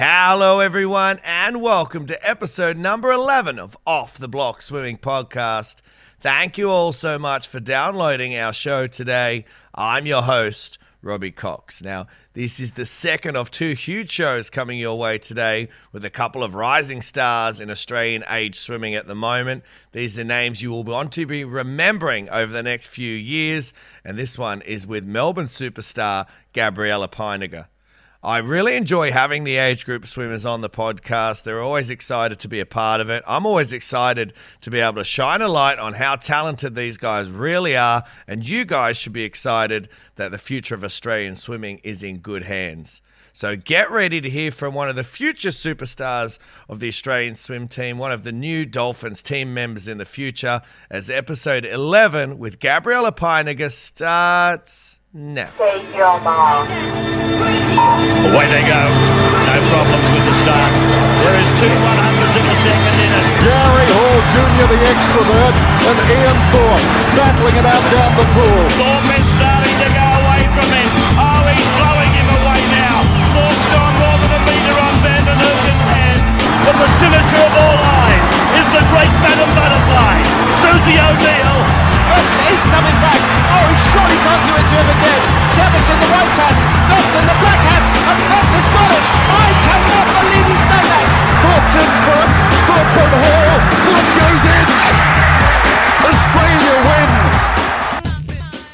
Hello, everyone, and welcome to episode number 11 of Off the Block Swimming Podcast. Thank you all so much for downloading our show today. I'm your host, Robbie Cox. Now, this is the second of two huge shows coming your way today with a couple of rising stars in Australian age swimming at the moment. These are names you will want to be remembering over the next few years, and this one is with Melbourne superstar Gabriella Peiniger. I really enjoy having the age group swimmers on the podcast. They're always excited to be a part of it. I'm always excited to be able to shine a light on how talented these guys really are. And you guys should be excited that the future of Australian swimming is in good hands. So get ready to hear from one of the future superstars of the Australian swim team, one of the new Dolphins team members in the future, as episode 11 with Gabriella Peiniger starts now. Take your mark. Away they go. No problems with the start. There is two 100s in the second in it. Gary Hall Jr., the extrovert, and Ian Thorpe battling it out down the pool. Thorpe is starting to go away from him. Oh, he's blowing him away now. Thorpe's gone more than a metre on Van den Hoogenband. But the finisher of all eyes is the great Madam Butterfly, Susie O'Neill. He's coming back. Oh, he surely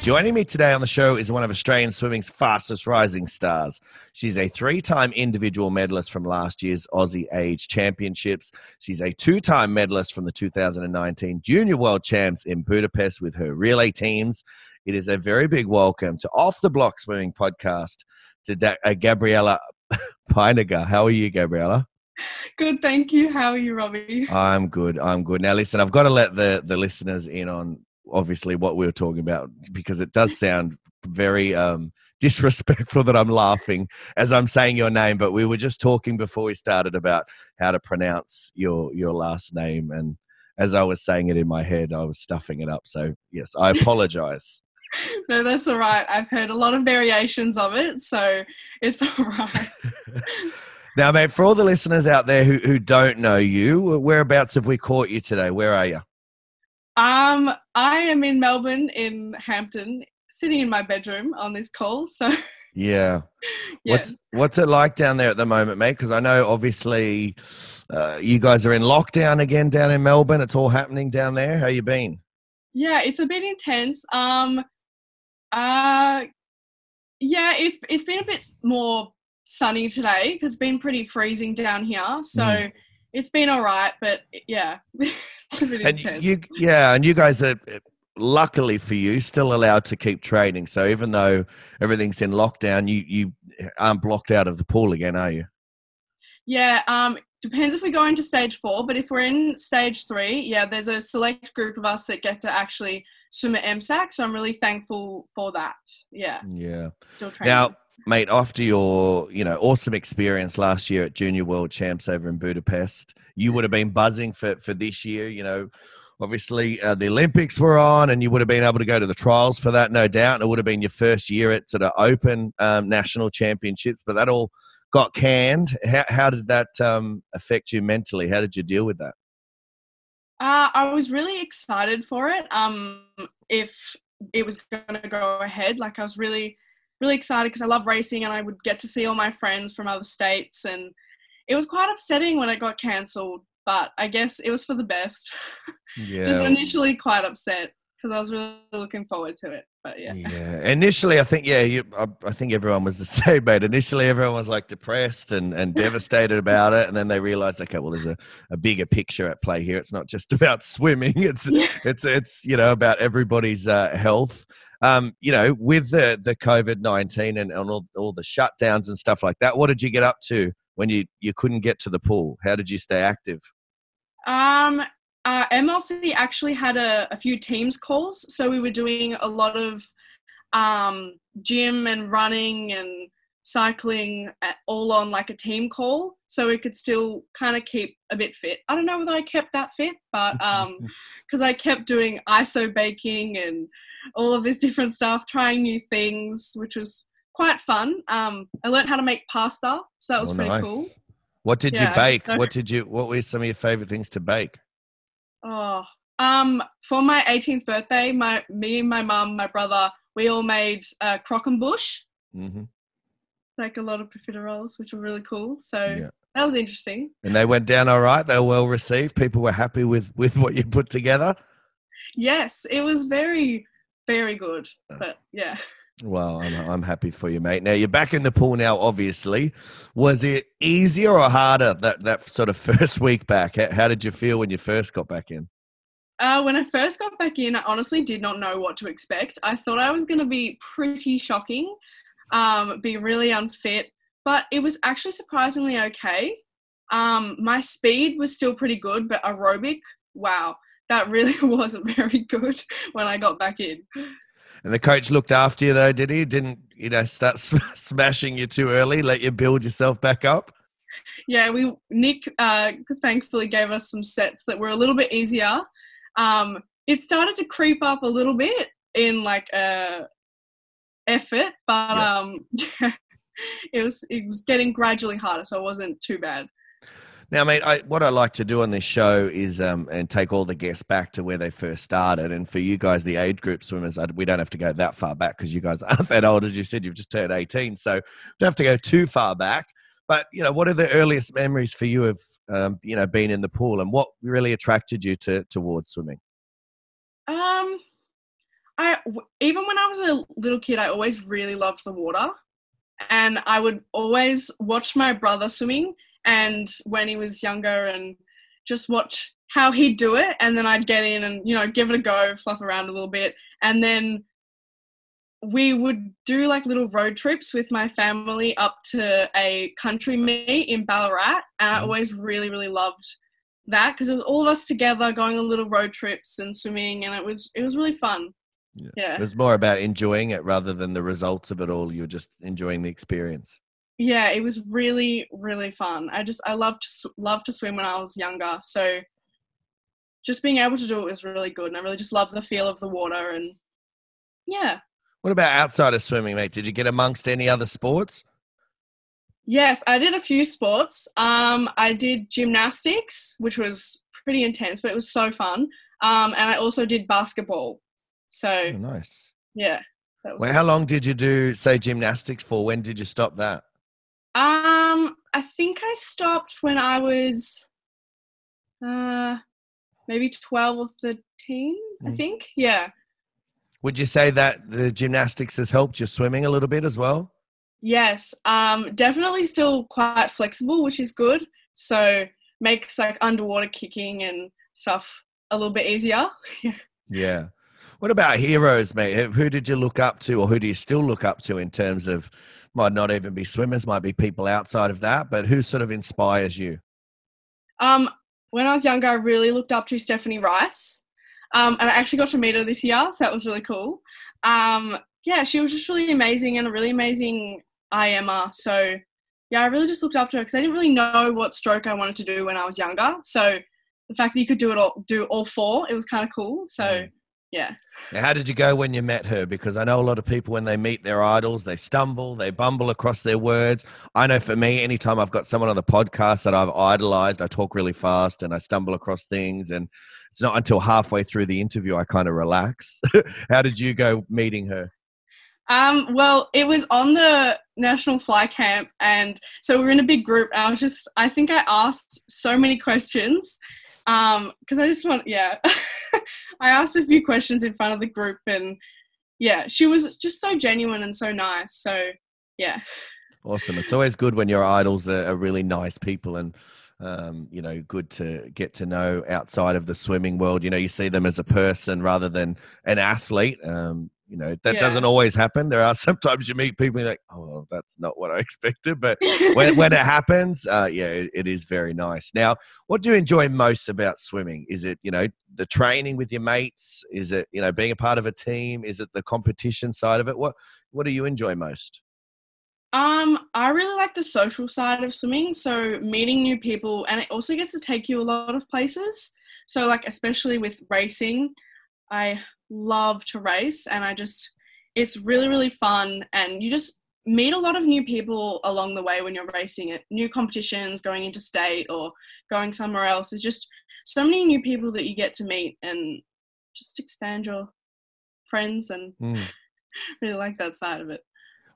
Joining me today on the show is one of Australian swimming's fastest rising stars. She's a three time individual medalist from last year's Aussie Age Championships. She's a two time medalist from the 2019 Junior World Champs in Budapest with her relay teams. It is a very big welcome to Off the Block Swimming Podcast to da- uh, Gabriella Peiniger. How are you, Gabriella? Good, thank you. How are you, Robbie? I'm good. I'm good. Now, listen, I've got to let the, the listeners in on obviously what we were talking about because it does sound very um, disrespectful that I'm laughing as I'm saying your name. But we were just talking before we started about how to pronounce your your last name, and as I was saying it in my head, I was stuffing it up. So yes, I apologize. No, that's all right. I've heard a lot of variations of it, so it's all right. now, mate, for all the listeners out there who who don't know you, whereabouts have we caught you today? Where are you? Um, I am in Melbourne, in Hampton, sitting in my bedroom on this call. So Yeah. yes, What's what's it like down there at the moment, mate? Because I know obviously uh, you guys are in lockdown again down in Melbourne. It's all happening down there. How you been? yeah, it's a bit intense. Um, uh, yeah, it's it's been a bit more sunny today because it's been pretty freezing down here. So. Mm. It's been all right, but yeah, And intense. you, yeah, and you guys are uh, luckily for you still allowed to keep training. So even though everything's in lockdown, you you aren't blocked out of the pool again, are you? Yeah, um, depends if we go into stage four, but if we're in stage three, yeah, there's a select group of us that get to actually swim at MSAC, so I'm really thankful for that. Yeah, Yeah. still training. Now, mate, after your you know awesome experience last year at Junior World Champs over in Budapest, you would have been buzzing for for this year. You know, obviously uh, the Olympics were on, and you would have been able to go to the trials for that, no doubt. And it would have been your first year at sort of Open um, National Championships, but that all got canned. How how did that um, affect you mentally? How did you deal with that? Uh, I was really excited for it. Um, if it was going to go ahead, like I was really, really excited because I love racing and I would get to see all my friends from other states. And it was quite upsetting when it got cancelled, but I guess it was for the best. Just initially quite upset because I was really looking forward to it. But yeah. Yeah. Initially, I think yeah, you, I, I think everyone was the same, mate. Initially, everyone was like depressed and, and devastated about it, and then they realized, okay, well, there's a, a bigger picture at play here. It's not just about swimming. It's Yeah. it's it's you know about everybody's uh, health. Um, you know, with the the COVID nineteen and, and all, all the shutdowns and stuff like that. What did you get up to when you you couldn't get to the pool? How did you stay active? Um, uh, MLC actually had a, a few teams calls, so we were doing a lot of um, gym and running and cycling at, all on like a team call, so we could still kind of keep a bit fit. I don't know whether I kept that fit, but um, because I kept doing ISO baking and all of this different stuff, trying new things, which was quite fun. Um, I learned how to make pasta, so that was Oh, pretty nice. cool. What did Yeah, you bake? so. What did you? What were some of your favorite things to bake? Oh, um, for my 18th birthday, my me, and my mum, my brother, we all made uh, croquembouche, hmm like a lot of profiteroles, which were really cool. So Yeah. that was interesting. And they went down all right. They were well received. People were happy with with what you put together. Yes, it was very, very good. But yeah. Well, I'm, I'm happy for you, mate. Now you're back in the pool now. Obviously, was it easier or harder that that sort of first week back? How, how did you feel when you first got back in? Uh, when I first got back in, I honestly did not know what to expect. I thought I was going to be pretty shocking, um, be really unfit, but it was actually surprisingly okay. Um, my speed was still pretty good, but aerobic, wow, that really wasn't very good when I got back in. And the coach looked after you though, did he? Didn't you know start sm- smashing you too early? Let you build yourself back up. Yeah, we Nick uh, thankfully gave us some sets that were a little bit easier. Um, it started to creep up a little bit in like a effort, but Yeah. um, yeah, it was it was getting gradually harder, so it wasn't too bad. Now, mate, I, what I like to do on this show is um, and take all the guests back to where they first started. And for you guys, the age group swimmers, I, we don't have to go that far back because you guys aren't that old, as you said. You've just turned 18, so don't have to go too far back. But you know, what are the earliest memories for you of um, you know being in the pool, and what really attracted you to towards swimming? Um, I even when I was a little kid, I always really loved the water, and I would always watch my brother swimming, and when he was younger, and just watch how he'd do it, and then I'd get in and you know give it a go, fluff around a little bit, and then we would do like little road trips with my family up to a country meet in Ballarat, and I Mhm. always really really loved that because it was all of us together going on little road trips and swimming, and it was it was really fun. Yeah. Yeah, It was more about enjoying it rather than the results of it all. You were just enjoying the experience. Yeah, it was really really fun. I just I loved loved to swim when I was younger, so just being able to do it was really good, and I really just loved the feel of the water and yeah. What about outside of swimming, mate? Did you get amongst any other sports? Yes, I did a few sports. Um, I did gymnastics, which was pretty intense, but it was so fun. Um, and I also did basketball. So Oh, nice. yeah. Well, good. how long did you do, say, gymnastics for? When did you stop that? Um, I think I stopped when I was, uh, maybe twelve or thirteen. I Mm. think. Yeah. Would you say that the gymnastics has helped your swimming a little bit as well? Yes. Um, definitely still quite flexible, which is good. So makes like underwater kicking and stuff a little bit easier. Yeah. What about heroes, mate? Who did you look up to, or who do you still look up to in terms of, might not even be swimmers, might be people outside of that, but who sort of inspires you? Um, when I was younger, I really looked up to Stephanie Rice. Um, and I actually got to meet her this year, so that was really cool. Um, yeah, she was just really amazing and a really amazing IMer. So, yeah, I really just looked up to her because I didn't really know what stroke I wanted to do when I was younger. So, the fact that you could do it all, do all four, it was kind of cool. So, Mm. Yeah. Now, how did you go when you met her? Because I know a lot of people, when they meet their idols, they stumble, they bumble across their words. I know for me, anytime I've got someone on the podcast that I've idolized, I talk really fast and I stumble across things. And it's not until halfway through the interview I kind of relax. how did you go meeting her? Um, well, it was on the National Fly Camp, and so we were in a big group. And I was just, I think I asked so many questions because I just want, yeah, I asked a few questions in front of the group, and yeah, she was just so genuine and so nice. So yeah, Awesome. It's always good when your idols are, are really nice people and, um, you know, good to get to know outside of the swimming world. You know, you see them as a person rather than an athlete. Um, you know, that Yeah. doesn't always happen. There are sometimes you meet people like, oh, that's not what I expected. But when, when it happens, uh, yeah, it, it is very nice. Now, what do you enjoy most about swimming? Is it, you know, the training with your mates? Is it, you know, being a part of a team? Is it the competition side of it? What, what do you enjoy most? Um, I really like the social side of swimming, so meeting new people, and it also gets to take you a lot of places. So, like, especially with racing, I love to race, and I just, it's really, really fun, and you just meet a lot of new people along the way when you're racing it. New competitions, going into state or going somewhere else. There's just so many new people that you get to meet and just expand your friends and Mm. really like that side of it.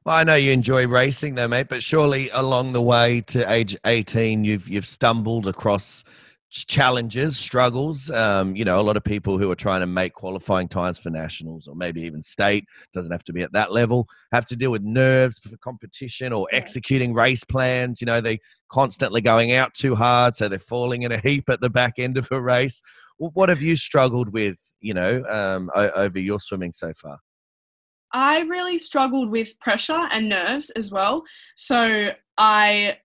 Well, I know you enjoy racing though, mate, but surely along the way to age 18, you've you've stumbled across challenges, struggles. Um, you know, a lot of people who are trying to make qualifying times for nationals or maybe even state doesn't have to be at that level. Have to deal with nerves for competition or executing race plans. You know, they constantly going out too hard, so they're falling in a heap at the back end of a race. What have you struggled with? You know, um, o- over your swimming so far. I really struggled with pressure and nerves as well. So I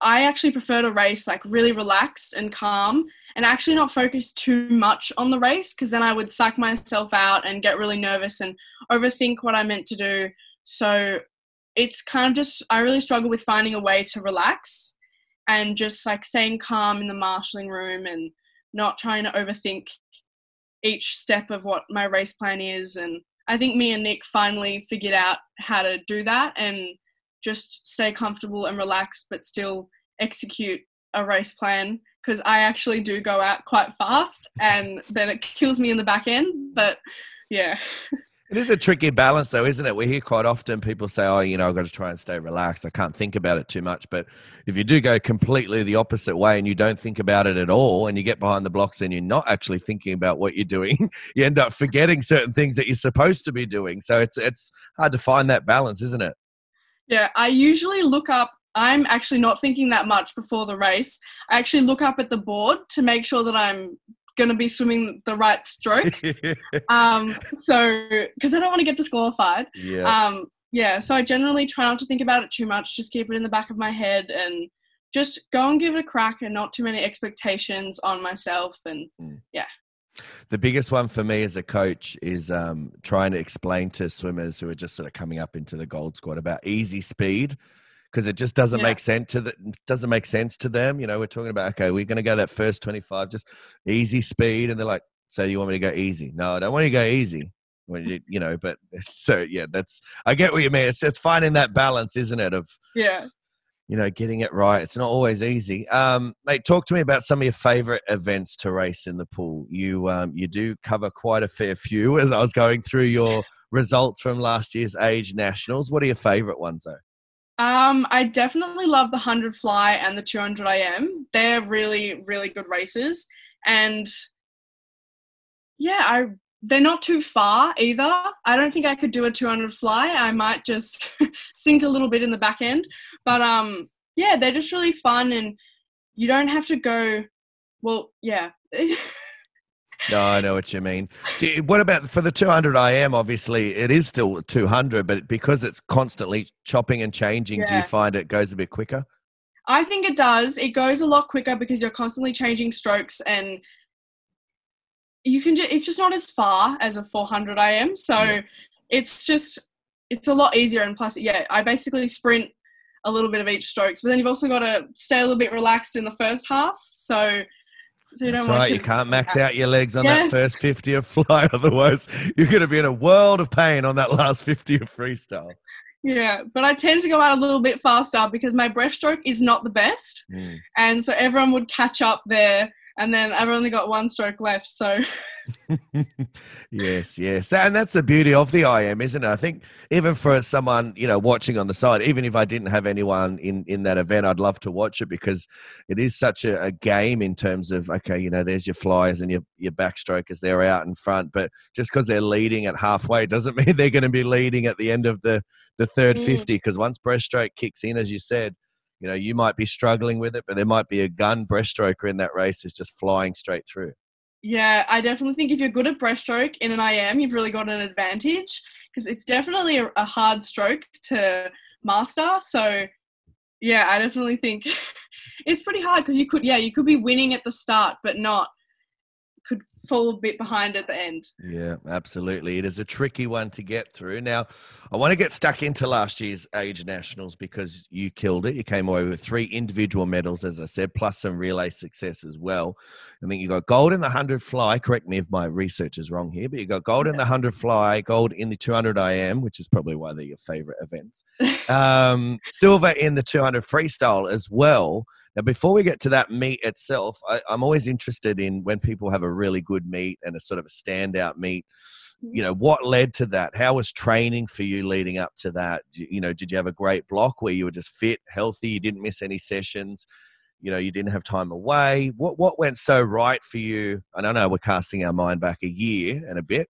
I actually prefer to race like really relaxed and calm and actually not focus too much on the race because then I would psych myself out and get really nervous and overthink what I meant to do. So it's kind of just I really struggle with finding a way to relax and just like staying calm in the marshalling room and not trying to overthink each step of what my race plan is and I think me and Nick finally figured out how to do that and just stay comfortable and relaxed, but still execute a race plan. Because I actually do go out quite fast, and then it kills me in the back end. But yeah, It is a tricky balance, though, isn't it? We hear quite often people say, "Oh, you know, I've got to try and stay relaxed. I can't think about it too much." But if you do go completely the opposite way and you don't think about it at all, and you get behind the blocks and you're not actually thinking about what you're doing, you end up forgetting certain things that you're supposed to be doing. So it's it's hard to find that balance, isn't it? Yeah. I usually look up. I'm actually not thinking that much before the race. I actually look up at the board to make sure that I'm going to be swimming the right stroke. um, so because I don't want to get disqualified. yeah. um yeah so i generally try not to think about it too much just keep it in the back of my head and just go and give it a crack and not too many expectations on myself and The biggest one for me as a coach is um, trying to explain to swimmers who are just sort of coming up into the gold squad about easy speed because it just doesn't Yeah. make sense to the, doesn't make sense to them. You know, we're talking about okay, we're going to go that first twenty five, just easy speed, and they're like, "So you want me to go easy?" No, I don't want you to go easy. Well, you, you know, but so yeah, that's I get what you mean. It's it's finding that balance, isn't it? Of yeah you know, getting it right. It's not always easy. Um, mate, talk to me about some of your favorite events to race in the pool. You um, you do cover quite a fair few as I was going through your results from last year's age nationals. What are your favorite ones though? um i definitely love the 100 fly and the 200 im they're really really good races and yeah i they're not too far either i don't think i could do a 200 fly i might just sink a little bit in the back end but um yeah they're just really fun and you don't have to go well yeah No, I know what you mean. Do you- what about for the 200 IM? Obviously, it is still 200, but because it's constantly chopping and changing, do you find it goes a bit quicker? I think it does. It goes a lot quicker because you're constantly changing strokes and you can just it's just not as far as a 400 IM. So Yeah. it's just it's a lot easier and plus yeah, I basically sprint a little bit of each strokes, but then you've also got to stay a little bit relaxed in the first half. So so you That's don't want right. You can't max out your legs on Yeah. that first 50 of fly. Otherwise, you're going to be in a world of pain on that last 50 of freestyle. Yeah, but I tend to go out a little bit faster because my breaststroke is not the best. Mm. And so everyone would catch up there and then I've only got one stroke left. So yes, yes. And that's the beauty of the IM, isn't it? I think even for someone, you know, watching on the side, even if I didn't have anyone in, in that event, I'd love to watch it because it is such a, a game in terms of, okay, you know, there's your flyers and your, your backstrokers, they're out in front. But just because they're leading at halfway doesn't mean they're going to be leading at the end of the, the third Mm. 50 because once breaststroke kicks in, as you said, you know, you might be struggling with it, but there might be a gun breaststroker in that race who's just flying straight through. Yeah, I definitely think if you're good at breaststroke in an IM, you've really got an advantage because it's definitely a, a hard stroke to master. So, yeah, I definitely think it's pretty hard because you could, yeah, you could be winning at the start, but not could fall a bit behind at the end. Yeah, absolutely. It is a tricky one to get through. Now, I want to get stuck into last year's age nationals because you killed it. You came away with three individual medals, as I said, plus some relay success as well. I think you got gold in the 100 fly. Correct me if my research is wrong here, but you got gold in the 100 fly, gold in the 200 IM, which is probably why they're your favorite events, um, silver in the 200 freestyle as well. Now, before we get to that meet itself, I, I'm always interested in when people have a really good meet and a sort of a standout meet. You know, what led to that? How was training for you leading up to that? You you know, did you have a great block where you were just fit, healthy, you didn't miss any sessions? You know, you didn't have time away. What what went so right for you? And I know we're casting our mind back a year and a bit,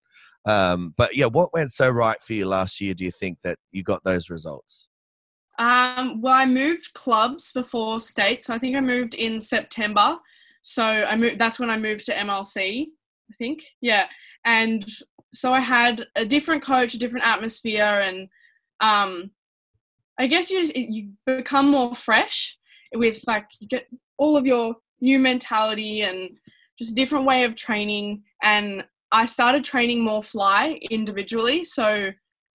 um, but yeah, what went so right for you last year? Do you think that you got those results? Um, well, I moved clubs before state, so I think I moved in September. So I moved. That's when I moved to MLC. I think, yeah. And so I had a different coach, a different atmosphere, and um, I guess you you become more fresh with like you get all of your new mentality and just a different way of training. And I started training more fly individually, so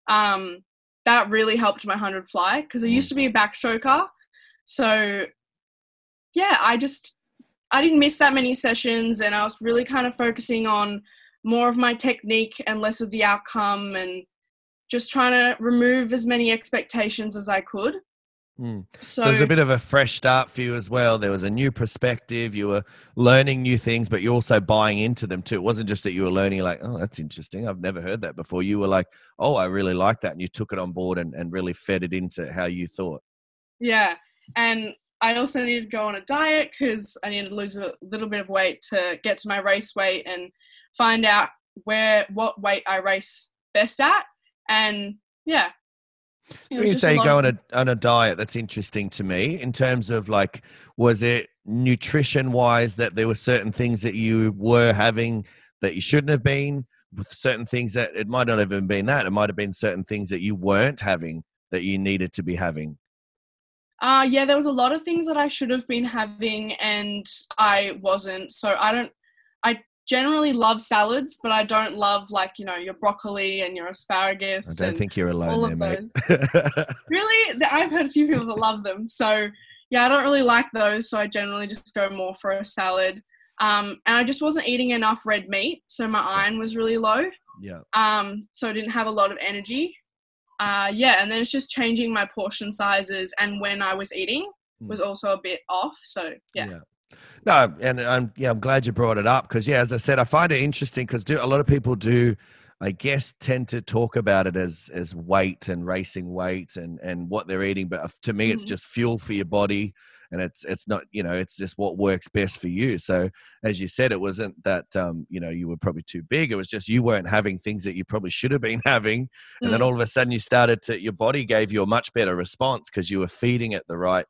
um, that really helped my 100 fly because I used to be a backstroker. So, yeah, I just I didn't miss that many sessions, and I was really kind of focusing on more of my technique and less of the outcome, and just trying to remove as many expectations as I could. Mm. So, So it was a bit of a fresh start for you as well. There was a new perspective. You were learning new things, but you're also buying into them too. It wasn't just that you were learning, like, oh, that's interesting. I've never heard that before. You were like, oh, I really like that. And you took it on board and, and really fed it into how you thought. yeah, and I also needed to go on a diet because I needed to lose a little bit of weight to get to my race weight and find out where what weight I race best at. And yeah, So you say you go on a, on a diet, that's interesting to me in terms of like, was it nutrition wise that there were certain things that you were having that you shouldn't have been? With certain things that it might not have even been that. It might have been certain things that you weren't having that you needed to be having. Uh, yeah, there was a lot of things that I should have been having and I wasn't. So I don't, I generally love salads, but I don't love like, you know, your broccoli and your asparagus. I don't think you're alone all there, of mate. those. Really? I've heard a few people that love them. So yeah, I don't really like those. So I generally just go more for a salad. Um, and I just wasn't eating enough red meat. So my iron was really low. yeah. Um, so I didn't have a lot of energy. Uh, yeah, and then it's just changing my portion sizes and when I was eating was also a bit off. So yeah. yeah. No, and I'm yeah, I'm glad you brought it up because yeah, as I said, I find it interesting because do a lot of people do, I guess, tend to talk about it as as weight and racing weight and and what they're eating, but uh, to me, it's Mhm. just fuel for your body, and it's it's not you know it's just what works best for you. So as you said, it wasn't that um you know you were probably too big. It was just you weren't having things that you probably should have been having, and then Mm. all of a sudden you started to your body gave you a much better response because you were feeding it the right.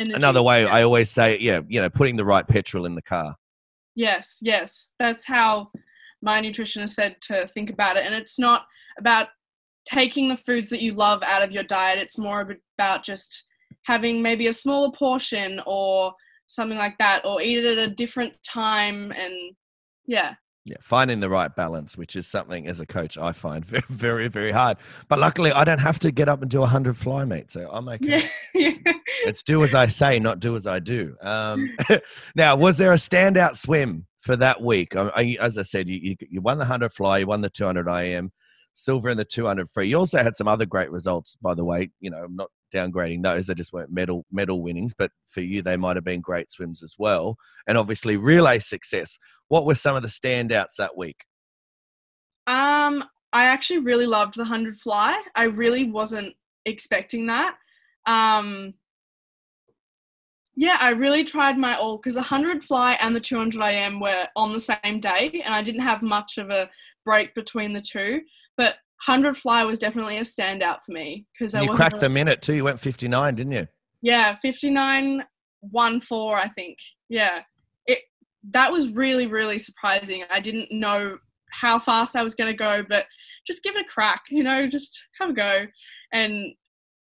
Energy, Another way yeah. I always say, yeah, you know, putting the right petrol in the car. Yes, yes. That's how my nutritionist said to think about it. And it's not about taking the foods that you love out of your diet, it's more about just having maybe a smaller portion or something like that, or eat it at a different time. And yeah, Yeah, finding the right balance, which is something as a coach I find very, very, very hard. But luckily, I don't have to get up and do a hundred fly, mate. So I'm okay. yeah. It's do as I say, not do as I do. Um, now, was there a standout swim for that week? I, I, as I said, you, you, you won the hundred fly, you won the 200 IM, silver in the 200 free. You also had some other great results, by the way. You know, I'm not downgrading those; they just weren't medal medal winnings. But for you, they might have been great swims as well. And obviously, relay success. What were some of the standouts that week? Um, I actually really loved the 100 fly. I really wasn't expecting that. Um, yeah, I really tried my all because the 100 fly and the 200 IM were on the same day, and I didn't have much of a break between the two. But 100 fly was definitely a standout for me because I You cracked really- the minute too. You went 59, didn't you? yeah, 59 1 4, I think. Yeah. It that was really, really surprising. I didn't know how fast I was gonna go, but just give it a crack, you know, just have a go. And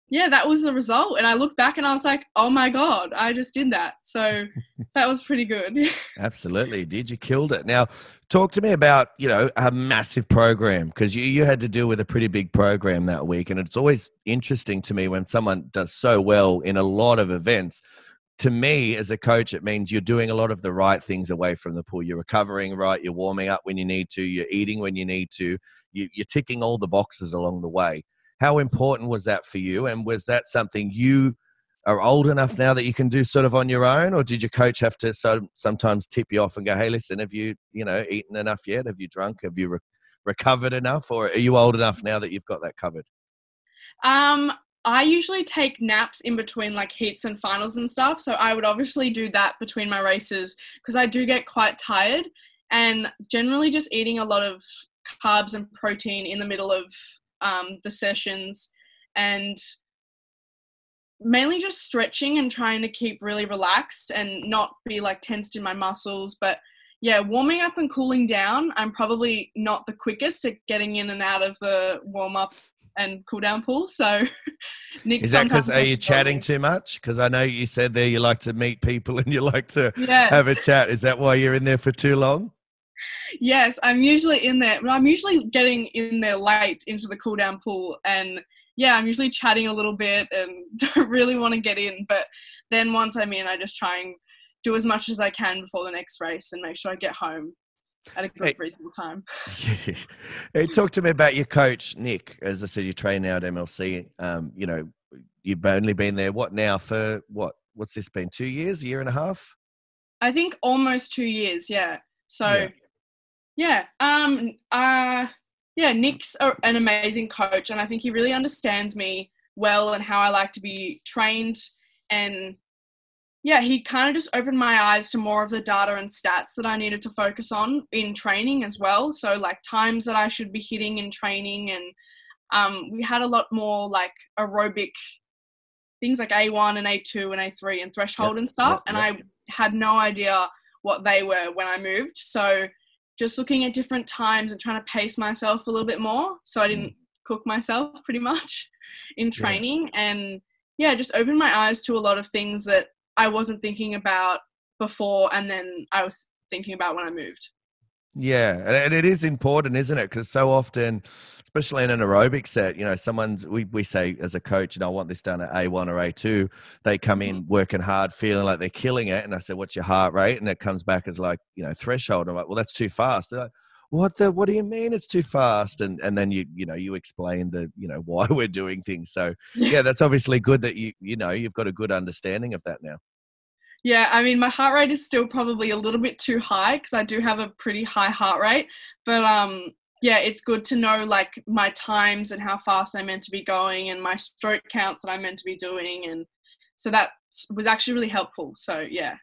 yeah, that was the result. And I looked back and I was like, oh my God, I just did that. So that was pretty good. Absolutely. Did you killed it. Now, talk to me about, you know, a massive program because you, you had to deal with a pretty big program that week. And it's always interesting to me when someone does so well in a lot of events. To me, as a coach, it means you're doing a lot of the right things away from the pool. You're recovering right, you're warming up when you need to, you're eating when you need to, you, you're ticking all the boxes along the way how important was that for you? And was that something you are old enough now that you can do sort of on your own, or did your coach have to so, sometimes tip you off and go, "Hey, listen, have you you know eaten enough yet? Have you drunk? Have you re- recovered enough, or are you old enough now that you've got that covered?" Um, I usually take naps in between like heats and finals and stuff. So I would obviously do that between my races because I do get quite tired and generally just eating a lot of carbs and protein in the middle of um, the sessions and mainly just stretching and trying to keep really relaxed and not be like tensed in my muscles. But yeah warming up and cooling down i'm probably not the quickest at getting in and out of the warm up and cool down pool so Nick is that because are you chatting too much? Because i know you said there you like to meet people and you like to yes. have a chat. Is that why you're in there for too long yes, I'm usually in there, but I'm usually getting in there late into the cool down pool. And yeah, I'm usually chatting a little bit and don't really want to get in. But then once I'm in, I just try and do as much as I can before the next race and make sure I get home at a good hey, reasonable time. Yeah. Hey, talk to me about your coach, Nick. As I said, you train now at MLC. Um, you know, you've only been there what now for what? What's this been? Two years? A year and a half? I think almost two years. Yeah. So yeah. Yeah. Um. Uh. Yeah. Nick's a, an amazing coach, and I think he really understands me well and how I like to be trained. And yeah, he kind of just opened my eyes to more of the data and stats that I needed to focus on in training as well. So like times that I should be hitting in training, and um, we had a lot more like aerobic things like A1 and A2 and A3 and threshold yep, and stuff. Yep, yep. And I had no idea what they were when I moved. So just looking at different times and trying to pace myself a little bit more so I didn't cook myself pretty much in training yeah. and yeah, just opened my eyes to a lot of things that I wasn't thinking about before and then I was thinking about when I moved. Yeah, and it is important, isn't it? Because so often, especially in an aerobic set, you know, someone's we, we say as a coach, and I want this done at A1 or A2. They come in mm-hmm. working hard, feeling like they're killing it, and I say, "What's your heart rate?" And it comes back as like, you know, threshold. I'm like, "Well, that's too fast." They're like, "What the? What do you mean it's too fast?" And and then you you know you explain the you know why we're doing things. So yeah, that's obviously good that you you know you've got a good understanding of that now. Yeah, I mean, my heart rate is still probably a little bit too high because I do have a pretty high heart rate. But um, yeah, it's good to know like my times and how fast I'm meant to be going and my stroke counts that I'm meant to be doing. And so that was actually really helpful. So yeah.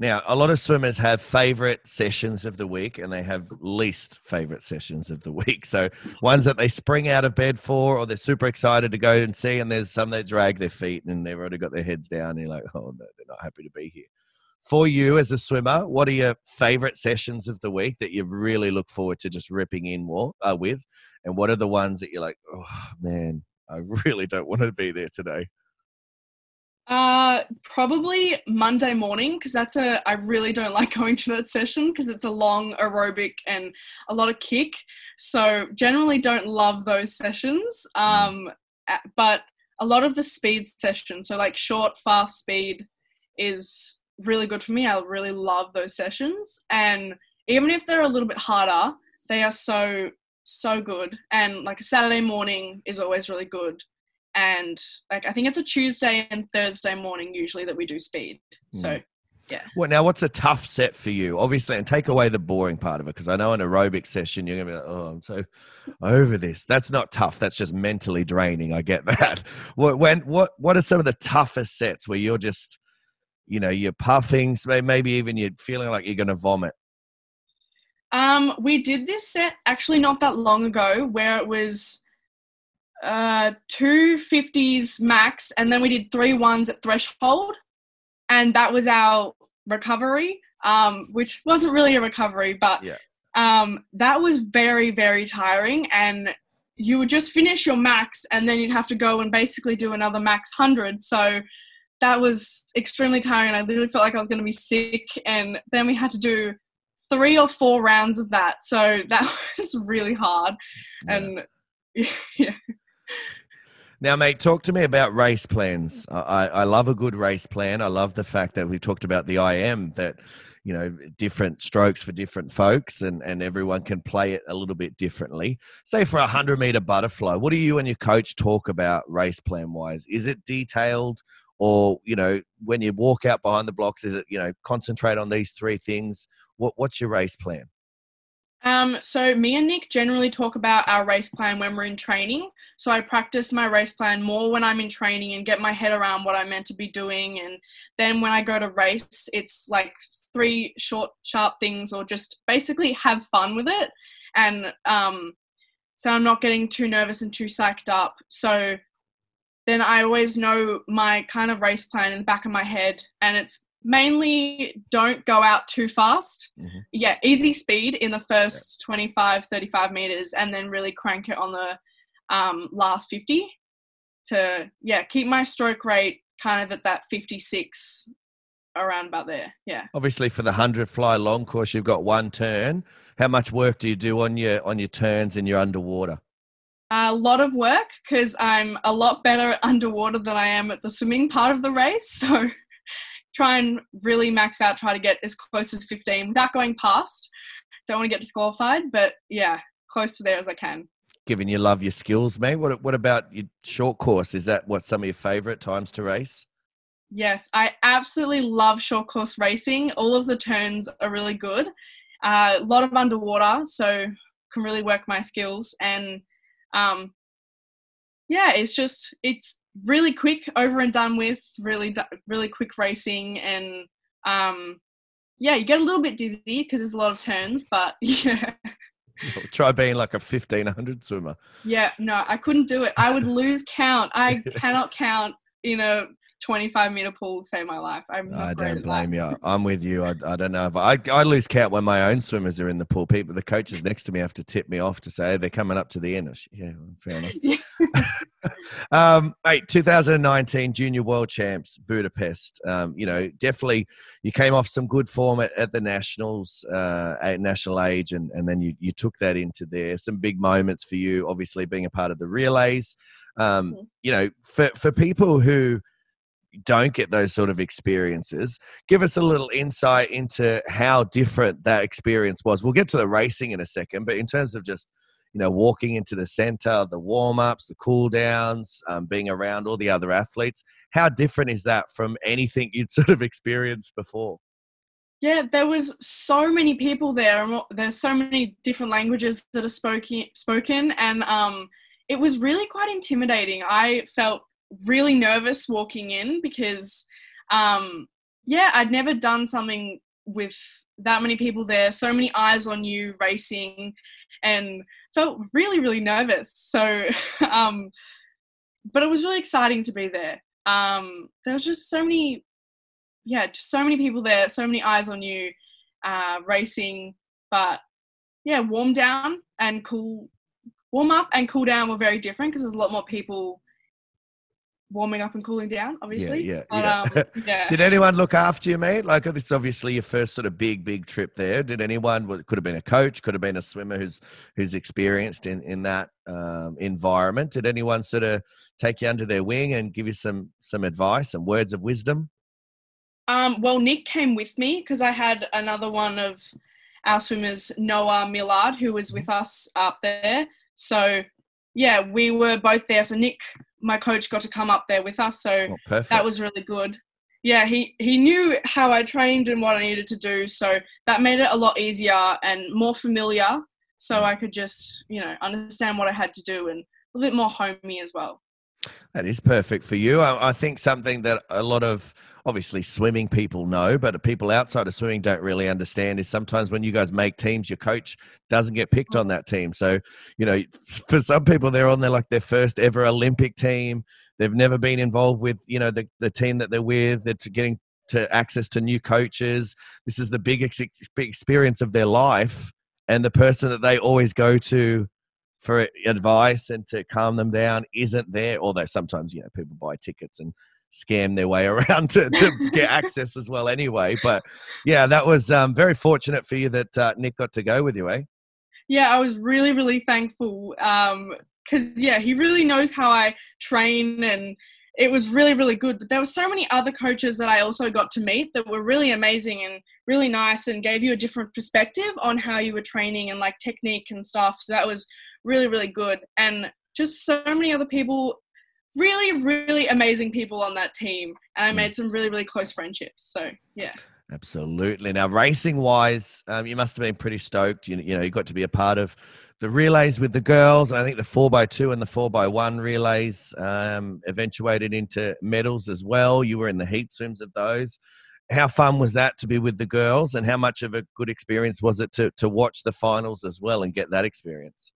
Now, a lot of swimmers have favorite sessions of the week and they have least favorite sessions of the week. So, ones that they spring out of bed for or they're super excited to go and see, and there's some that drag their feet and they've already got their heads down. And you're like, oh, no, they're not happy to be here. For you as a swimmer, what are your favorite sessions of the week that you really look forward to just ripping in more, uh, with? And what are the ones that you're like, oh, man, I really don't want to be there today? Uh, probably Monday morning because that's a I really don't like going to that session because it's a long aerobic and a lot of kick. So generally don't love those sessions. Mm. Um, but a lot of the speed sessions, so like short, fast speed, is really good for me. I really love those sessions, and even if they're a little bit harder, they are so so good. And like a Saturday morning is always really good and like I think it's a Tuesday and Thursday morning usually that we do speed. So mm. yeah. Well, now what's a tough set for you? Obviously, and take away the boring part of it because I know an aerobic session you're gonna be like, oh, I'm so over this. That's not tough. That's just mentally draining. I get that. What when what what are some of the toughest sets where you're just you know you're puffing, maybe even you're feeling like you're gonna vomit? Um, we did this set actually not that long ago where it was uh, two 50s max, and then we did three ones at threshold. And that was our recovery, um, which wasn't really a recovery, but yeah. um, that was very, very tiring. And you would just finish your max and then you'd have to go and basically do another max 100 so that was extremely tiring i literally felt like i was going to be sick and then we had to do three or four rounds of that so that was really hard Yeah. and yeah Now, mate, talk to me about race plans. I, I love a good race plan. I love the fact that we talked about the IM that you know different strokes for different folks, and and everyone can play it a little bit differently. Say for a hundred meter butterfly, what do you and your coach talk about race plan wise? Is it detailed, or you know when you walk out behind the blocks, is it you know concentrate on these three things? What what's your race plan? Um, so me and Nick generally talk about our race plan when we're in training. So I practice my race plan more when I'm in training and get my head around what I'm meant to be doing. And then when I go to race, it's like three short, sharp things, or just basically have fun with it. And um, so I'm not getting too nervous and too psyched up. So then I always know my kind of race plan in the back of my head, and it's mainly don't go out too fast Mhm. yeah easy speed in the first 25 35 meters and then really crank it on the um, last 50 to yeah keep my stroke rate kind of at that 56 around about there yeah Obviously, for the hundred fly long course, you've got one turn. How much work do you do on your on your turns and your underwater? A lot of work because i'm a lot better underwater than i am at the swimming part of the race so try and really max out try to get as close as 15 without going past don't want to get disqualified but yeah close to there as i can Given you love your skills, mate. What what about your short course? Is that what some of your favourite times to race? Yes, I absolutely love short course racing. All of the turns are really good. Uh, a lot of underwater, so can really work my skills. And um, yeah, it's just it's really quick, over and done with. Really, really quick racing, and um, yeah, you get a little bit dizzy because there's a lot of turns, but yeah, Try being like a fifteen hundred swimmer. yeah, no, I couldn't do it. I would lose count. I cannot count in a 25 meter pool to save my life. I'm not I don't blame you. I'm with you. I, I don't know if I, I lose count when my own swimmers are in the pool. People, the coaches next to me have to tip me off to say "Hey, they're coming up to the end. Yeah, fair enough. um, mate, 2019 Junior World Champs, Budapest. Um, you know, definitely you came off some good form at, at the nationals, uh, at national age, and, and then you, you took that into there. Some big moments for you, obviously being a part of the relays. Um, Mhm. you know, for, for people who don't get those sort of experiences, give us a little insight into how different that experience was. We'll get to the racing in a second, but in terms of just you know walking into the center, the warm ups, the cool downs, um, being around all the other athletes, how different is that from anything you'd sort of experienced before? Yeah, there was so many people there, and there's so many different languages that are spoken spoken, and um, it was really quite intimidating. I felt really nervous walking in because, um, yeah, I'd never done something with that many people there, so many eyes on you racing, and felt really, really nervous. So, um, but it was really exciting to be there. Um, there was just so many yeah, just so many people there, so many eyes on you, uh, racing. But yeah, warm down and cool, warm up and cool down were very different because there's a lot more people warming up and cooling down, obviously. yeah, But, yeah. Um, yeah. Did anyone look after you, mate? Like this is obviously your first sort of big, big trip there. Did anyone? Could have been a coach, could have been a swimmer who's who's experienced in in that um, environment. Did anyone sort of take you under their wing and give you some some advice and words of wisdom? Um, well, Nick came with me because I had another one of our swimmers, Noah Millard, who was with us up there. So, yeah, we were both there. So Nick, my coach, got to come up there with us. So Oh, that was really good. Yeah, he he knew how I trained and what I needed to do, so that made it a lot easier and more familiar. So mm. I could just you know understand what I had to do and a bit more homey as well. That is perfect for you. I, I think something that a lot of obviously swimming people know, but people outside of swimming don't really understand is sometimes when you guys make teams, your coach doesn't get picked on that team. So, you know, for some people, they're on their like their first ever Olympic team. They've never been involved with, you know, the, the team that they're with. They're getting to access to new coaches. This is the ex- experience of their life. And the person that they always go to for advice and to calm them down isn't there. Although sometimes you know people buy tickets and scam their way around to, to get access as well anyway. But yeah that was um, very fortunate for you that uh, nick got to go with you eh? Yeah i was really really thankful because um, yeah he really knows how i train and it was really really good. But there were so many other coaches that i also got to meet that were really amazing and really nice and gave you a different perspective on how you were training and like technique and stuff. So that was really really good and just so many other people really, really amazing people on that team. And I mm. made some really, really close friendships. So, yeah. Absolutely. Now, racing wise, um, you must have been pretty stoked. You, you know, you got to be a part of the relays with the girls. And I think the 4x2 and the 4x1 relays um, eventuated into medals as well. You were in the heat swims of those. How fun was that to be with the girls? And how much of a good experience was it to, to watch the finals as well and get that experience?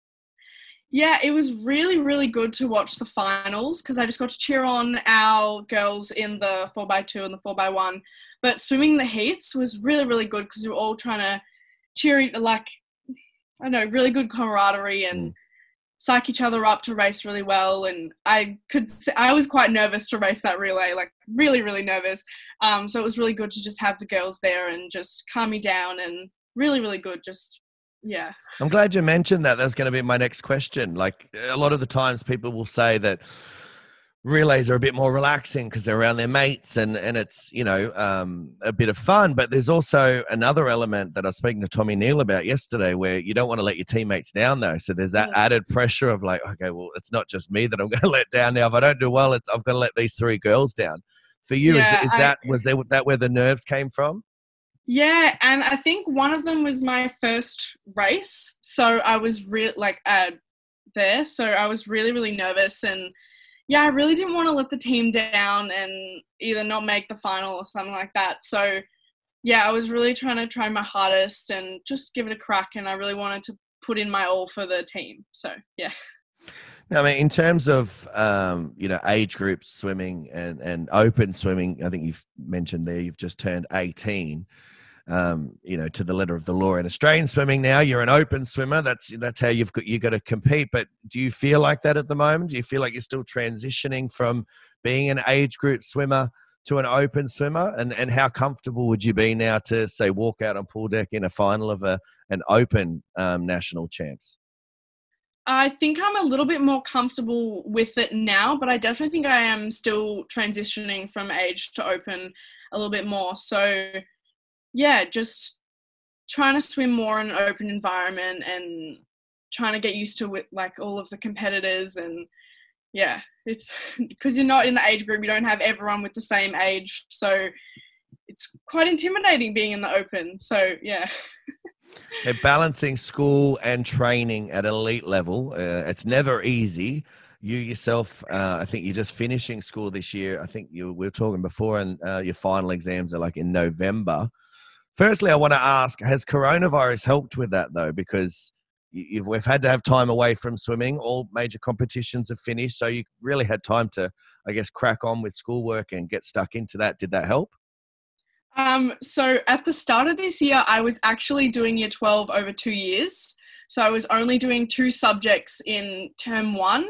Yeah, it was really, really good to watch the finals because I just got to cheer on our girls in the 4x2 and the 4x1. But swimming the heats was really, really good because we were all trying to cheer, like, I don't know, really good camaraderie and mm. psych each other up to race really well. And I could, I was quite nervous to race that relay, like, really, really nervous. Um, so it was really good to just have the girls there and just calm me down and really, really good just yeah. I'm glad you mentioned that. That's going to be my next question. Like a lot of the times people will say that relays are a bit more relaxing because they're around their mates and and it's you know um, a bit of fun. But there's also another element that i was speaking to Tommy Neill about yesterday where you don't want to let your teammates down though. So there's that yeah. added pressure of like okay well it's not just me that i'm going to let down now. If i don't do well i've got to let these three girls down. For you yeah, is, is that I, was there that where the nerves came from yeah, and I think one of them was my first race, so I was real like uh, there, so I was really really nervous, and yeah, I really didn't want to let the team down and either not make the final or something like that. So yeah, I was really trying to try my hardest and just give it a crack, and I really wanted to put in my all for the team. So yeah. Now, I mean, in terms of um, you know age groups swimming and and open swimming, I think you've mentioned there you've just turned eighteen um, you know, to the letter of the law in Australian swimming now. You're an open swimmer. That's that's how you've got you got to compete. But do you feel like that at the moment? Do you feel like you're still transitioning from being an age group swimmer to an open swimmer? And and how comfortable would you be now to say walk out on pool deck in a final of a an open um, national champs? I think I'm a little bit more comfortable with it now, but I definitely think I am still transitioning from age to open a little bit more. So yeah, just trying to swim more in an open environment and trying to get used to with like all of the competitors and yeah, it's because you're not in the age group, you don't have everyone with the same age, so it's quite intimidating being in the open. So yeah. yeah balancing school and training at elite level, uh, it's never easy you yourself, uh, I think you're just finishing school this year. I think you we were talking before, and uh, your final exams are like in November. Firstly, I want to ask Has coronavirus helped with that though? Because we've had to have time away from swimming. All major competitions have finished. So you really had time to, I guess, crack on with schoolwork and get stuck into that. Did that help? Um, so at the start of this year, I was actually doing year 12 over two years. So I was only doing two subjects in term one.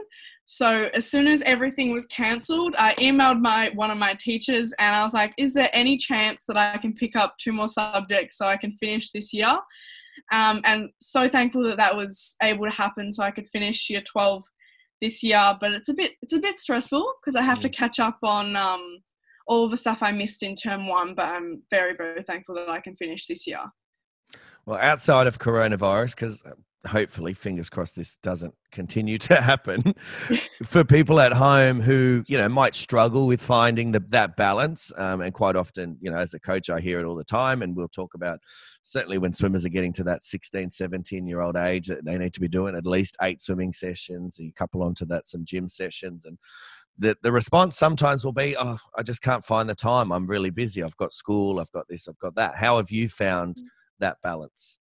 So as soon as everything was cancelled, I emailed my one of my teachers and I was like, "Is there any chance that I can pick up two more subjects so I can finish this year?" Um, and so thankful that that was able to happen, so I could finish year twelve this year. But it's a bit it's a bit stressful because I have to mm. catch up on um, all the stuff I missed in term one. But I'm very very thankful that I can finish this year. Well, outside of coronavirus, because hopefully fingers crossed this doesn't continue to happen for people at home who you know might struggle with finding the, that balance um, and quite often you know as a coach i hear it all the time and we'll talk about certainly when swimmers are getting to that 16 17 year old age that they need to be doing at least eight swimming sessions you couple onto that some gym sessions and the, the response sometimes will be oh i just can't find the time. I'm really busy. I've got school. I've got this. I've got that. How have you found mm. That balance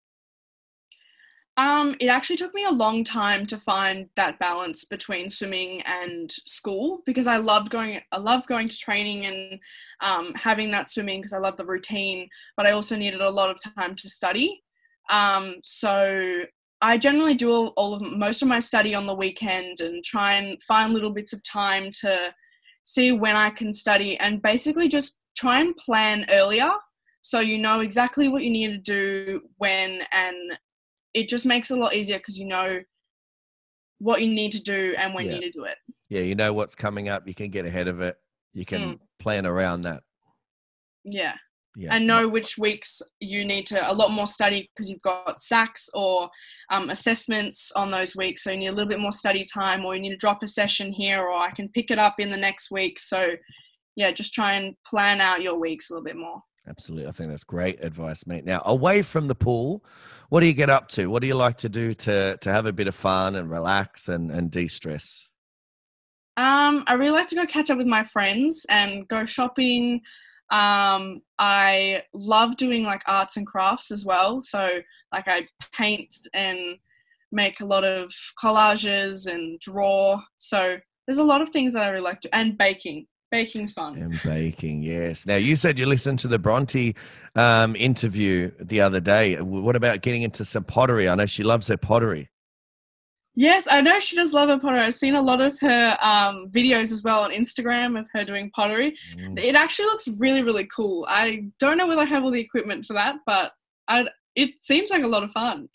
um, it actually took me a long time to find that balance between swimming and school because I loved going. I loved going to training and um, having that swimming because I love the routine. But I also needed a lot of time to study. Um, so I generally do all, all of most of my study on the weekend and try and find little bits of time to see when I can study and basically just try and plan earlier so you know exactly what you need to do when and it just makes it a lot easier because you know what you need to do and when Yeah. you need to do it. Yeah, you know what's coming up. You can get ahead of it. You can Mm. plan around that. Yeah. Yeah. and know which weeks you need to a lot more study because you've got SACs or um, assessments on those weeks so you need a little bit more study time or you need to drop a session here or i can pick it up in the next week so yeah just try and plan out your weeks a little bit more Absolutely. I think that's great advice, mate. Now, away from the pool, what do you get up to? What do you like to do to to have a bit of fun and relax and, and de-stress? um, i really like to go catch up with my friends and go shopping um, i love doing like arts and crafts as well so like i paint and make a lot of collages and draw so there's a lot of things that i really like to and baking baking's fun And baking, yes. Now, you said you listened to the Bronte um, interview the other day. What about getting into some pottery? I know she loves her pottery. yes i know she does love her pottery i've seen a lot of her um, videos as well on instagram of her doing pottery Mm. it actually looks really really cool i don't know whether i have all the equipment for that but i it seems like a lot of fun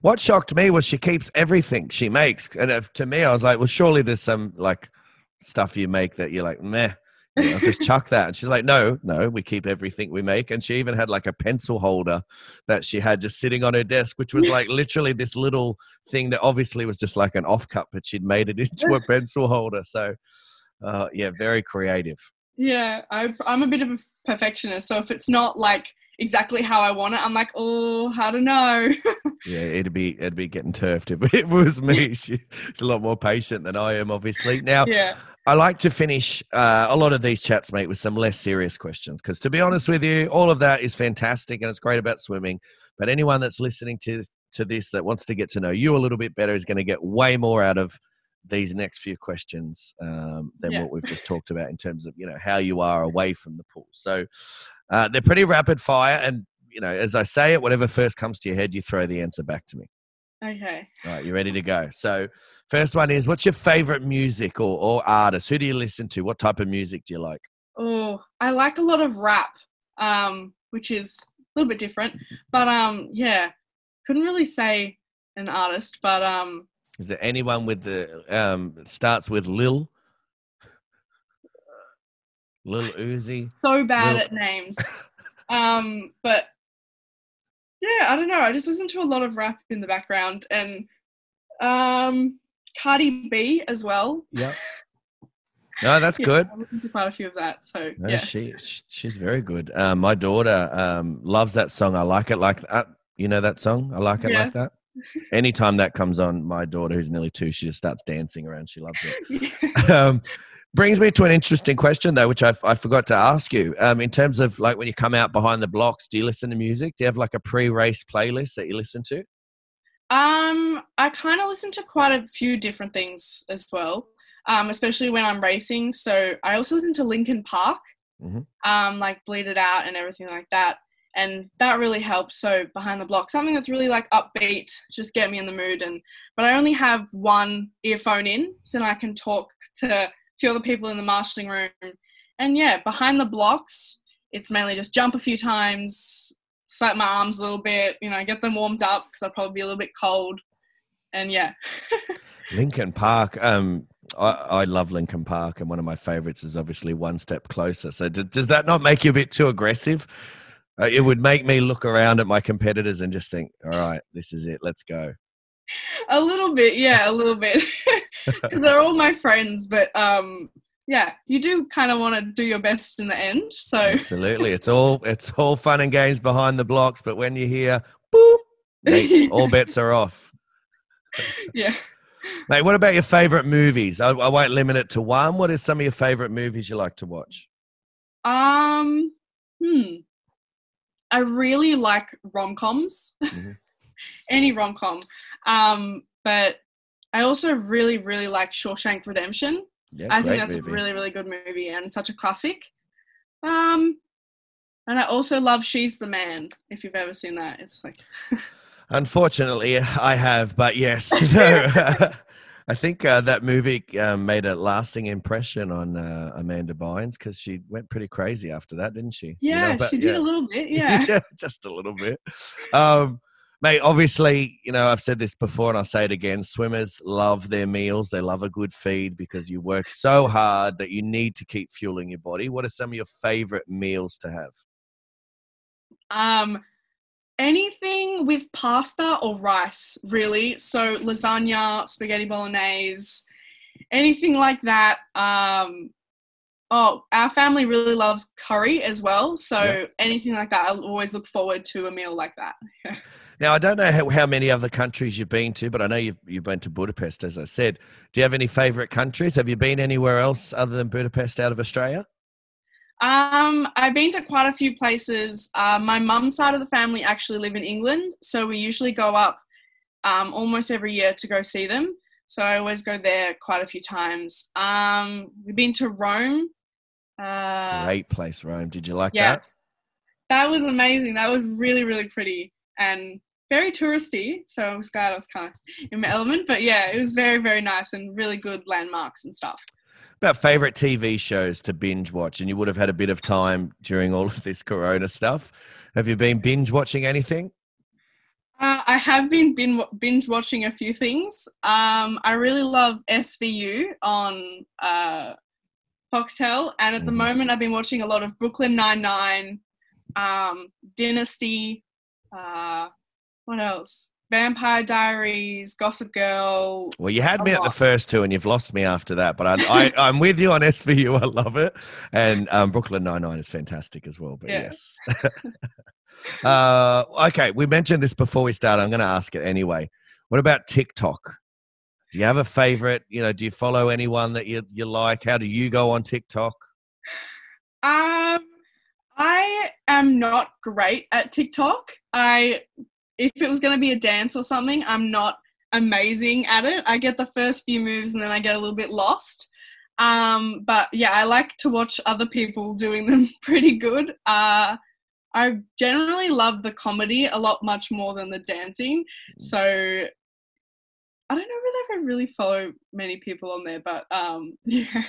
What shocked me was she keeps everything she makes. And uh, to me, I was like, well, surely there's some like stuff you make that you're like, meh. you know, just chuck that. And she's like, no, no, we keep everything we make. And she even had like a pencil holder that she had just sitting on her desk, which was like literally this little thing that obviously was just like an off cut, but she'd made it into a pencil holder. So, uh, yeah, very creative. Yeah, I, I'm a bit of a perfectionist, so if it's not like exactly how I want it, I'm like, oh, how to know? Yeah, it'd be it'd be getting turfed if it was me. She, she's a lot more patient than I am, obviously. Now, yeah, I like to finish uh, a lot of these chats, mate, with some less serious questions. Because to be honest with you, all of that is fantastic and it's great about swimming. But anyone that's listening to to this that wants to get to know you a little bit better is going to get way more out of these next few questions um, than Yeah. what we've just talked about in terms of you know how you are away from the pool. So uh, they're pretty rapid fire, and you know as I say it, whatever first comes to your head, you throw the answer back to me. Okay. All right, you ready to go? So, first one is what's your favorite music or, or artist? Who do you listen to? What type of music do you like? Oh, I like a lot of rap, um, which is a little bit different, but um, yeah, couldn't really say an artist, but um, Is there anyone with the um starts with Lil? Lil Uzi. so bad Well- at names. um, but yeah, I don't know. I just listen to a lot of rap in the background and um, Cardi B as well. Yep. No, that's Yeah, good. I listen to quite a few of that. So No, yeah, she, she she's very good. Um, my daughter um loves that song. I like it like that. You know that song? I like it like Yes. that. Anytime that comes on, my daughter, who's nearly two, she just starts dancing around. She loves it. um, brings me to an interesting question though, which I, I forgot to ask you. Um, in terms of like when you come out behind the blocks, do you listen to music? Do you have like a pre-race playlist that you listen to? Um, I kind of listen to quite a few different things as well, um, especially when I'm racing. So I also listen to Linkin Park, Mhm. um, like Bleed It Out and everything like that. And that really helps. So behind the block, something that's really like upbeat, just get me in the mood. And but I only have one earphone in, so I can talk to few other people in the marshalling room. And yeah, behind the blocks, it's mainly just jump a few times, slap my arms a little bit, you know, get them warmed up because I'll probably be a little bit cold. And yeah, Linkin Park. Um, I, I love Linkin Park, and one of my favorites is obviously One Step Closer. So d- does that not make you a bit too aggressive? Uh, it would make me look around at my competitors and just think, "All right, this is it. Let's go." A little bit, yeah, a little bit, because they're all my friends. But um, yeah, you do kind of want to do your best in the end. So Absolutely, it's all it's all fun and games behind the blocks, but when you hear boop, mate, all bets are off. yeah. Mate, what about your favorite movies? I, I won't limit it to one. What are some of your favorite movies you like to watch? Um, hmm. I really like rom coms, Mhm. any rom com. Um, but I also really, really like Shawshank Redemption. Yeah, I think that's movie. a really, really good movie and such a classic. Um, and I also love She's the Man. If you've ever seen that, it's like Unfortunately, I have, but yes, no. I think uh, that movie um, made a lasting impression on uh, Amanda Bynes because she went pretty crazy after that, didn't she? You know, Yeah, but- she did a little bit. Yeah. yeah, just a little bit. Um, mate, obviously, you know, I've said this before and I'll say it again. Swimmers love their meals. They love a good feed because you work so hard that you need to keep fueling your body. What are some of your favorite meals to have? Um, anything with pasta or rice, really. So lasagna, spaghetti bolognese, anything like that. Um, oh, our family really loves curry as well. So Yeah. anything like that, I'll always look forward to a meal like that. Now, I don't know how, how many other countries you've been to, but I know you've, you've been to Budapest, as I said. Do you have any favorite countries? Have you been anywhere else other than Budapest out of Australia? Um, I've been to quite a few places. Uh, my mum's side of the family actually live in England, so we usually go up um, almost every year to go see them. So I always go there quite a few times. Um, we've been to Rome. Uh, Great place, Rome. Did you like that? yes, that was amazing. That was really really pretty and very touristy. So I was glad I was kind of in my element. But yeah, it was very very nice and really good landmarks and stuff. about favorite TV shows to binge watch, and you would have had a bit of time during all of this Corona stuff. Have you been binge watching anything? Uh, I have been bin- binge watching a few things. Um, I really love SVU on uh, Foxtel, and at the Mhm. moment, I've been watching a lot of Brooklyn Nine Nine, um, Dynasty. Uh, what else? Vampire Diaries, Gossip Girl. Well, you had me at the first two, and you've lost me after that. But I, I, I'm with you on SVU. I love it, and um, Brooklyn Nine Nine is fantastic as well. But Yeah. yes. uh, okay, we mentioned this before we started. I'm going to ask it anyway. What about TikTok? Do you have a favorite? You know, do you follow anyone that you you like? How do you go on TikTok? Um, I am not great at TikTok. I, if it was going to be a dance or something, I'm not amazing at it. I get the first few moves and then I get a little bit lost. Um, but yeah, I like to watch other people doing them pretty good. Uh, I generally love the comedy a lot much more than the dancing. So I don't know whether I really follow many people on there, but um, yeah,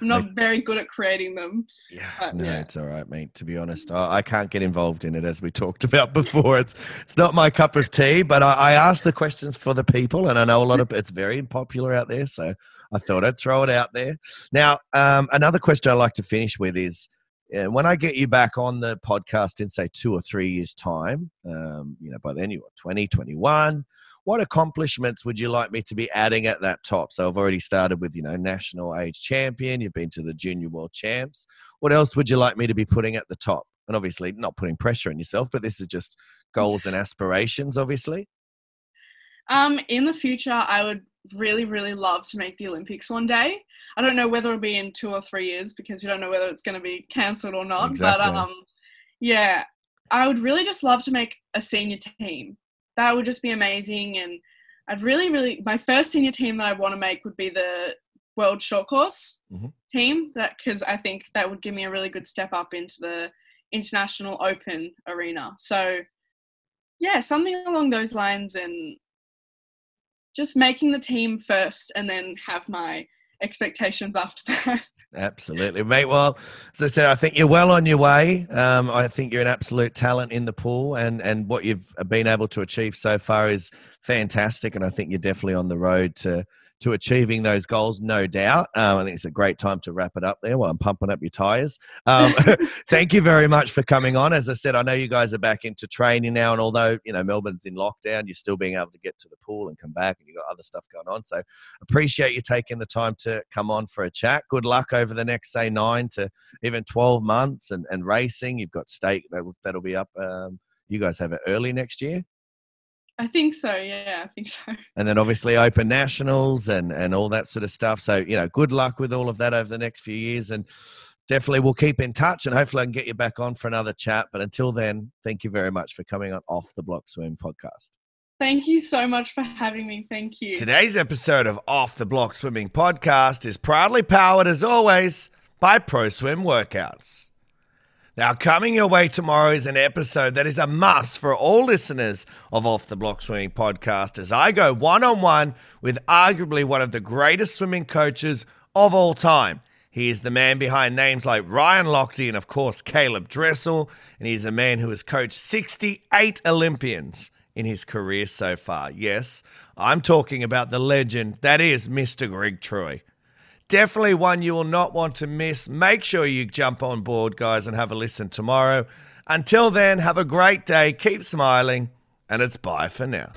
I'm not very good at creating them. Yeah, Uh, no, yeah. it's all right, mate. To be honest, I, I can't get involved in it as we talked about before. It's it's not my cup of tea, but I, I ask the questions for the people, and I know a lot of it's very popular out there, so I thought I'd throw it out there. Now, um, another question I like to finish with is. Uh, when I get you back on the podcast in say two or three years' time, um, you know, by then you're 20, 21, what accomplishments would you like me to be adding at that top? So I've already started with, you know, national age champion. You've been to the junior world champs. What else would you like me to be putting at the top? And obviously, not putting pressure on yourself, but this is just goals and aspirations, obviously. Um, in the future, I would really, really love to make the Olympics one day. I don't know whether it'll be in two or three years because we don't know whether it's going to be cancelled or not. Exactly. But um, yeah, I would really just love to make a senior team. That would just be amazing. And I'd really, really, my first senior team that I want to make would be the World Short Course Mhm. team. That because I think that would give me a really good step up into the international open arena. So yeah, something along those lines and just making the team first and then have my expectations after that. Absolutely, mate. Well, as I said, I think you're well on your way. Um, I think you're an absolute talent in the pool, and and what you've been able to achieve so far is fantastic. And I think you're definitely on the road to to achieving those goals, no doubt. Um, I think it's a great time to wrap it up there while I'm pumping up your tires. Um, thank you very much for coming on. As I said, I know you guys are back into training now, and although you know Melbourne's in lockdown, you're still being able to get to the pool and come back, and you've got other stuff going on. So appreciate you taking the time to come on for a chat. Good luck over the next say nine to even twelve months, and, and racing. You've got state that that'll be up. Um, you guys have it early next year, I think so. Yeah, I think so. and then obviously Open Nationals and and all that sort of stuff. So you know, good luck with all of that over the next few years, and definitely we'll keep in touch, and hopefully I can get you back on for another chat. But until then, thank you very much for coming on Off the Block Swim podcast. Thank you so much for having me. Thank you. Today's episode of Off the Block Swimming Podcast is proudly powered, as always, by Pro Swim Workouts. Now, coming your way tomorrow is an episode that is a must for all listeners of Off the Block Swimming podcast as I go one on one with arguably one of the greatest swimming coaches of all time. He is the man behind names like Ryan Lochte and, of course, Caeleb Dressel, and he's a man who has coached 68 Olympians in his career so far. Yes, I'm talking about the legend that is Mr. Gregg Troy. Definitely one you will not want to miss. Make sure you jump on board, guys, and have a listen tomorrow. Until then, have a great day, keep smiling, and it's bye for now.